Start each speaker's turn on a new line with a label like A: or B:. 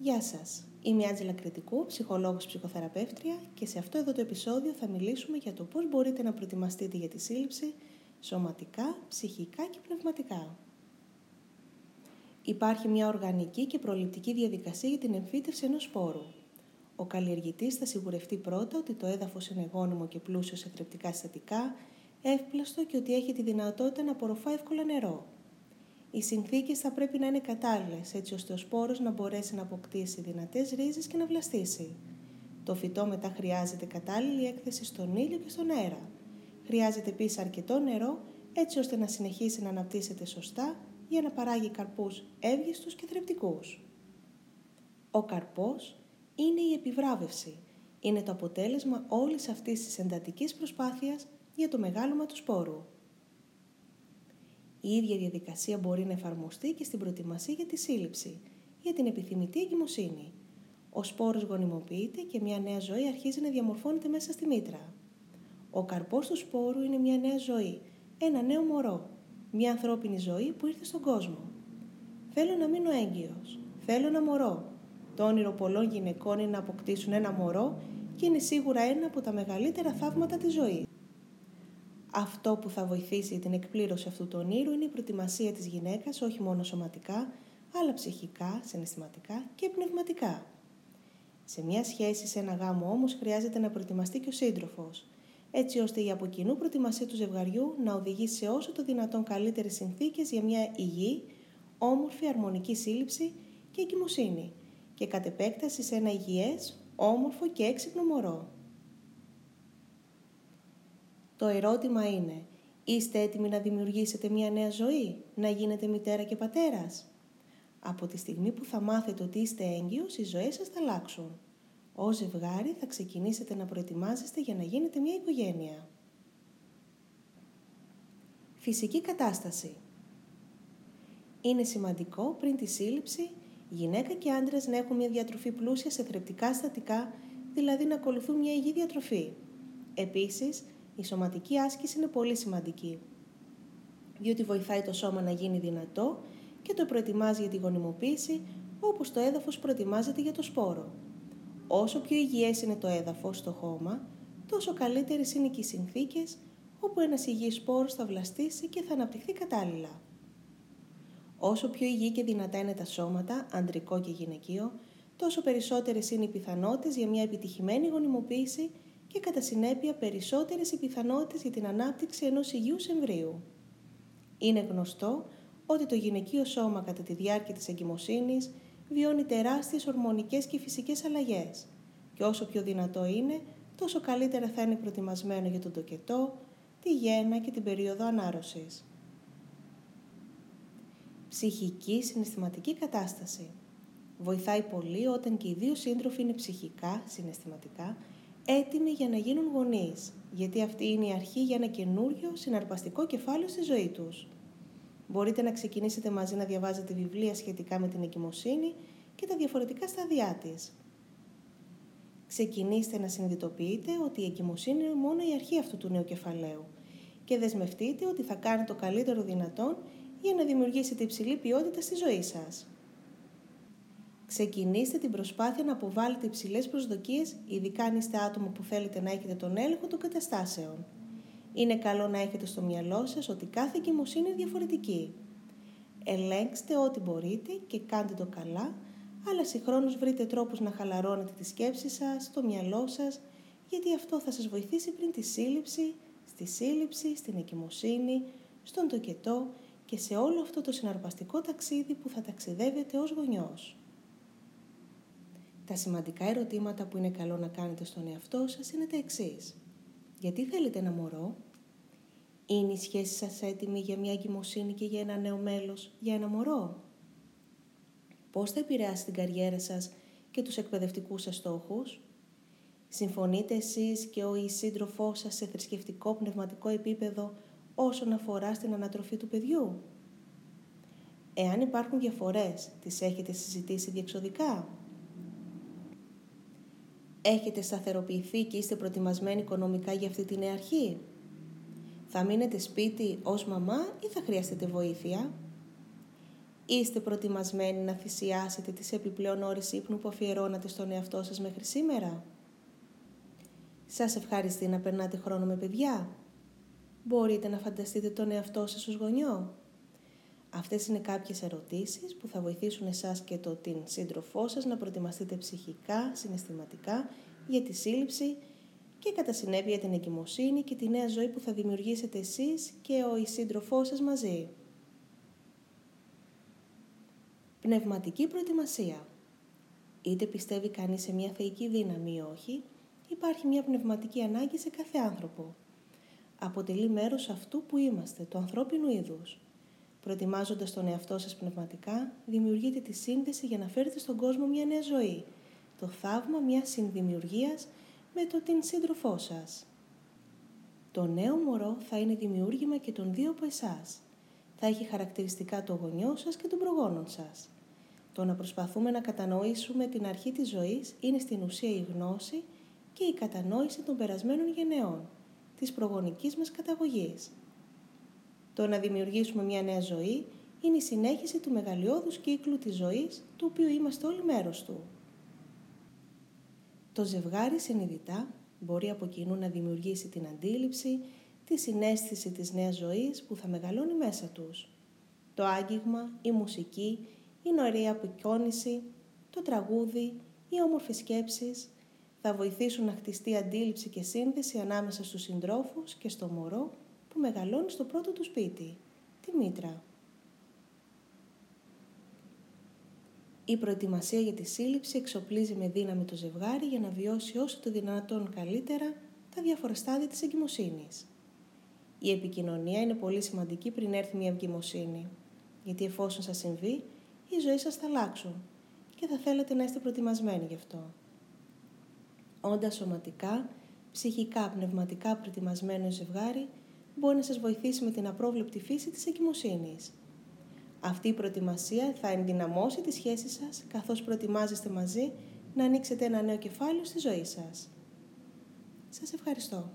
A: Γεια σας, είμαι η Άντζελα Κριτικού, ψυχολόγος ψυχοθεραπεύτρια και σε αυτό εδώ το επεισόδιο θα μιλήσουμε για το πώς μπορείτε να προετοιμαστείτε για τη σύλληψη σωματικά, ψυχικά και πνευματικά. Υπάρχει μια οργανική και προληπτική διαδικασία για την εμφύτευση ενός σπόρου. Ο καλλιεργητής θα σιγουρευτεί πρώτα ότι το έδαφος είναι γόνιμο και πλούσιο σε θρεπτικά συστατικά, εύπλαστο και ότι έχει τη δυνατότητα να απορροφά εύκολα νερό. Οι συνθήκες θα πρέπει να είναι κατάλληλες έτσι ώστε ο σπόρος να μπορέσει να αποκτήσει δυνατές ρίζες και να βλαστήσει. Το φυτό μετά χρειάζεται κατάλληλη έκθεση στον ήλιο και στον αέρα. Χρειάζεται επίσης αρκετό νερό έτσι ώστε να συνεχίσει να αναπτύσσεται σωστά για να παράγει καρπούς εύγεστους και θρεπτικούς. Ο καρπός είναι η επιβράβευση. Είναι το αποτέλεσμα όλης αυτής της εντατικής προσπάθειας για το μεγάλωμα του σπόρου. Η ίδια διαδικασία μπορεί να εφαρμοστεί και στην προετοιμασία για τη σύλληψη, για την επιθυμητή εγκυμοσύνη. Ο σπόρος γονιμοποιείται και μια νέα ζωή αρχίζει να διαμορφώνεται μέσα στη μήτρα. Ο καρπός του σπόρου είναι μια νέα ζωή, ένα νέο μωρό, μια ανθρώπινη ζωή που ήρθε στον κόσμο. Θέλω να μείνω έγκυος, θέλω ένα μωρό. Το όνειρο πολλών γυναικών είναι να αποκτήσουν ένα μωρό και είναι σίγουρα ένα από τα μεγαλύτερα θαύματα της ζωής. Αυτό που θα βοηθήσει την εκπλήρωση αυτού του ονείρου είναι η προετοιμασία της γυναίκας όχι μόνο σωματικά, αλλά ψυχικά, συναισθηματικά και πνευματικά. Σε μια σχέση, σε ένα γάμο όμως, χρειάζεται να προετοιμαστεί και ο σύντροφος, έτσι ώστε η από κοινού προετοιμασία του ζευγαριού να οδηγήσει σε όσο το δυνατόν καλύτερες συνθήκες για μια υγιή, όμορφη, αρμονική σύλληψη και εγκυμοσύνη και κατ' επέκταση σε ένα υγιές, όμορφο και έξυπνο μωρό. Το ερώτημα είναι, είστε έτοιμοι να δημιουργήσετε μια νέα ζωή, να γίνετε μητέρα και πατέρας; Από τη στιγμή που θα μάθετε ότι είστε έγκυος, οι ζωές σας θα αλλάξουν. Ως ζευγάρι θα ξεκινήσετε να προετοιμάζεστε για να γίνετε μια οικογένεια. Φυσική κατάσταση Είναι σημαντικό πριν τη σύλληψη γυναίκα και άντρας να έχουν μια διατροφή πλούσια σε θρεπτικά στατικά, δηλαδή να ακολουθούν μια υγιή διατροφή. Επίσης, η σωματική άσκηση είναι πολύ σημαντική, διότι βοηθάει το σώμα να γίνει δυνατό και το προετοιμάζει για τη γονιμοποίηση, όπως το έδαφος προετοιμάζεται για το σπόρο. Όσο πιο υγιές είναι το έδαφος στο χώμα, τόσο καλύτερες είναι και οι συνθήκες όπου ένας υγιής σπόρος θα βλαστήσει και θα αναπτυχθεί κατάλληλα. Όσο πιο υγιή και δυνατά είναι τα σώματα, αντρικό και γυναικείο, τόσο περισσότερες είναι οι πιθανότητες για μια επιτυχημένη γονιμοποίηση και κατά συνέπεια περισσότερες οι πιθανότητες για την ανάπτυξη ενός υγιούς εμβρίου. Είναι γνωστό ότι το γυναικείο σώμα κατά τη διάρκεια της εγκυμοσύνης βιώνει τεράστιες ορμονικές και φυσικές αλλαγές και όσο πιο δυνατό είναι, τόσο καλύτερα θα είναι προετοιμασμένο για τον τοκετό, τη γέννα και την περίοδο ανάρρωσης. Ψυχική συναισθηματική κατάσταση. Βοηθάει πολύ όταν και οι δύο σύντροφοι είναι ψυχικά, συναισθηματικά έτοιμοι για να γίνουν γονείς, γιατί αυτή είναι η αρχή για ένα καινούριο συναρπαστικό κεφάλαιο στη ζωή τους. Μπορείτε να ξεκινήσετε μαζί να διαβάζετε βιβλία σχετικά με την εγκυμοσύνη και τα διαφορετικά στάδια της. Ξεκινήστε να συνειδητοποιείτε ότι η εγκυμοσύνη είναι μόνο η αρχή αυτού του νέου κεφαλαίου και δεσμευτείτε ότι θα κάνετε το καλύτερο δυνατόν για να δημιουργήσετε υψηλή ποιότητα στη ζωή σας. Ξεκινήστε την προσπάθεια να αποβάλλετε υψηλές προσδοκίες, ειδικά αν είστε άτομο που θέλετε να έχετε τον έλεγχο των καταστάσεων. Είναι καλό να έχετε στο μυαλό σας ότι κάθε εγκυμοσύνη είναι διαφορετική. Ελέγξτε ό,τι μπορείτε και κάντε το καλά, αλλά συγχρόνως βρείτε τρόπους να χαλαρώνετε τη σκέψη σας, το μυαλό σας, γιατί αυτό θα σας βοηθήσει πριν τη σύλληψη, στη σύλληψη, στην εγκυμοσύνη, στον τοκετό και σε όλο αυτό το συναρπαστικό ταξίδι που θα ταξιδεύετε ως γονιός. Τα σημαντικά ερωτήματα που είναι καλό να κάνετε στον εαυτό σας είναι τα εξής. Γιατί θέλετε ένα μωρό; Είναι η σχέση σας έτοιμη για μια εγκυμοσύνη και για ένα νέο μέλος, για ένα μωρό; Πώς θα επηρεάσει την καριέρα σας και τους εκπαιδευτικούς σας στόχους; Συμφωνείτε εσείς και ο ή σύντροφός σας σε θρησκευτικό πνευματικό επίπεδο όσον αφορά στην ανατροφή του παιδιού; Εάν υπάρχουν διαφορές, τις έχετε συζητήσει διεξοδικά; Έχετε σταθεροποιηθεί και είστε προετοιμασμένοι οικονομικά για αυτή τη νέα αρχή; Θα μείνετε σπίτι ως μαμά ή θα χρειαστείτε βοήθεια; Είστε προετοιμασμένοι να θυσιάσετε τις επιπλέον ώρες ύπνου που αφιερώνατε στον εαυτό σας μέχρι σήμερα; Σας ευχαριστεί να περνάτε χρόνο με παιδιά; Μπορείτε να φανταστείτε τον εαυτό σας ως γονιό; Αυτές είναι κάποιες ερωτήσεις που θα βοηθήσουν εσάς και το την σύντροφό σας να προετοιμαστείτε ψυχικά, συναισθηματικά για τη σύλληψη και κατά συνέπεια την εγκυμοσύνη και τη νέα ζωή που θα δημιουργήσετε εσείς και ο η σύντροφό σας μαζί. Πνευματική προετοιμασία. Είτε πιστεύει κανείς σε μια θεϊκή δύναμη ή όχι, υπάρχει μια πνευματική ανάγκη σε κάθε άνθρωπο. Αποτελεί μέρος αυτού που είμαστε, του ανθρώπινου είδους. Προετοιμάζοντας τον εαυτό σας πνευματικά, δημιουργείτε τη σύνδεση για να φέρετε στον κόσμο μια νέα ζωή. Το θαύμα μιας συνδημιουργίας με το την σύντροφό σας. Το νέο μωρό θα είναι δημιούργημα και των δύο από εσάς. Θα έχει χαρακτηριστικά το γονιό σας και των προγόνων σας. Το να προσπαθούμε να κατανοήσουμε την αρχή της ζωής είναι στην ουσία η γνώση και η κατανόηση των περασμένων γενεών, της προγονικής μας καταγωγής. Το να δημιουργήσουμε μια νέα ζωή είναι η συνέχιση του μεγαλειώδους κύκλου της ζωής, του οποίου είμαστε όλοι μέρος του. Το ζευγάρι συνειδητά μπορεί από κοινού να δημιουργήσει την αντίληψη, τη συνέστηση της νέας ζωής που θα μεγαλώνει μέσα τους. Το άγγιγμα, η μουσική, η νοερή απεικόνηση, το τραγούδι, οι όμορφες σκέψεις θα βοηθήσουν να χτιστεί αντίληψη και σύνδεση ανάμεσα στους συντρόφους και στο μωρό που μεγαλώνει στο πρώτο του σπίτι, τη μήτρα. Η προετοιμασία για τη σύλληψη εξοπλίζει με δύναμη το ζευγάρι για να βιώσει όσο το δυνατόν καλύτερα τα διάφορα στάδια της εγκυμοσύνης. Η επικοινωνία είναι πολύ σημαντική πριν έρθει μια εγκυμοσύνη, γιατί εφόσον σας συμβεί, η ζωή σας θα αλλάξουν και θα θέλετε να είστε προετοιμασμένοι γι' αυτό. Όντας σωματικά, ψυχικά, πνευματικά προετοιμασμένο ζευγάρι, μπορεί να σας βοηθήσει με την απρόβλεπτη φύση της εγκυμοσύνης. Αυτή η προετοιμασία θα ενδυναμώσει τη σχέση σας καθώς προετοιμάζεστε μαζί να ανοίξετε ένα νέο κεφάλαιο στη ζωή σας. Σας ευχαριστώ.